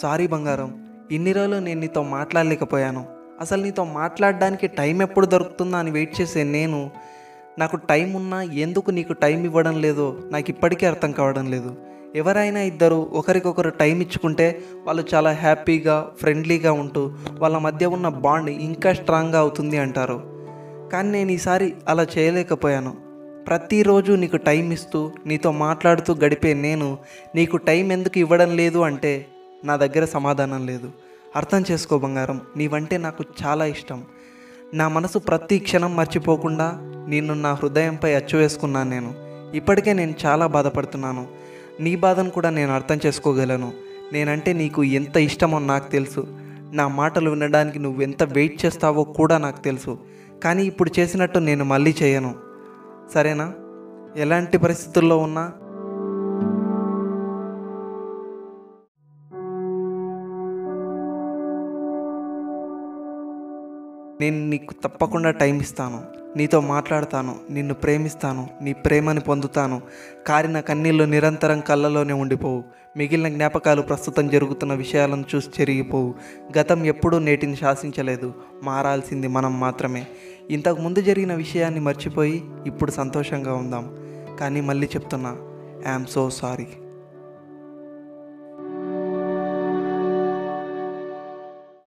Sorry బంగారం ఇన్ని రోజులు నేను నీతో మాట్లాడలేకపోయాను. అసలు నీతో మాట్లాడడానికి టైం ఎప్పుడు దొరుకుతుందా అని వెయిట్ చేసే నేను నాకు టైం ఉన్నా ఎందుకు నీకు టైం ఇవ్వడం లేదో నాకు ఇప్పటికీ అర్థం కావడం లేదు. ఎవరైనా ఇద్దరు ఒకరికొకరు టైం ఇచ్చుకుంటే వాళ్ళు చాలా హ్యాపీగా ఫ్రెండ్లీగా ఉంటూ వాళ్ళ మధ్య ఉన్న బాండ్ ఇంకా స్ట్రాంగ్గా అవుతుంది అంటారు. కానీ నేను ఈసారి అలా చేయలేకపోయాను. ప్రతిరోజు నీకు టైం ఇస్తూ నీతో మాట్లాడుతూ గడిపే నేను నీకు టైం ఎందుకు ఇవ్వడం లేదు అంటే నా దగ్గర సమాధానం లేదు. అర్థం చేసుకో బంగారం నీవంటే నాకు చాలా ఇష్టం. నా మనసు ప్రతి క్షణం మర్చిపోకుండా నిన్ను నా హృదయంపై అచ్చు వేసుకున్నాను నేను. ఇప్పటికే నేను చాలా బాధపడుతున్నాను. నీ బాధను కూడా నేను అర్థం చేసుకోగలను. నేనంటే నీకు ఎంత ఇష్టమో నాకు తెలుసు. నా మాటలు వినడానికి నువ్వు ఎంత వెయిట్ చేస్తావో కూడా నాకు తెలుసు. కానీ ఇప్పుడు చేసినట్టు నేను మళ్ళీ చేయను. సరేనా? ఎలాంటి పరిస్థితుల్లో ఉన్నా నేను నీకు తప్పకుండా టైం ఇస్తాను. నీతో మాట్లాడతాను. నిన్ను ప్రేమిస్తాను. నీ ప్రేమని పొందుతాను. కారిన కన్నీళ్ళు నిరంతరం కళ్ళలోనే ఉండిపోవు. మిగిలిన జ్ఞాపకాలు ప్రస్తుతం జరుగుతున్న విషయాలను చూసి చెరిగిపోవు. గతం ఎప్పుడూ నేటిని శాసించలేదు. మారాల్సింది మనం మాత్రమే. ఇంతకు ముందు జరిగిన విషయాన్ని మర్చిపోయి ఇప్పుడు సంతోషంగా ఉందాం. కానీ మళ్ళీ చెప్తున్నా ఐఎమ్ సో సారీ.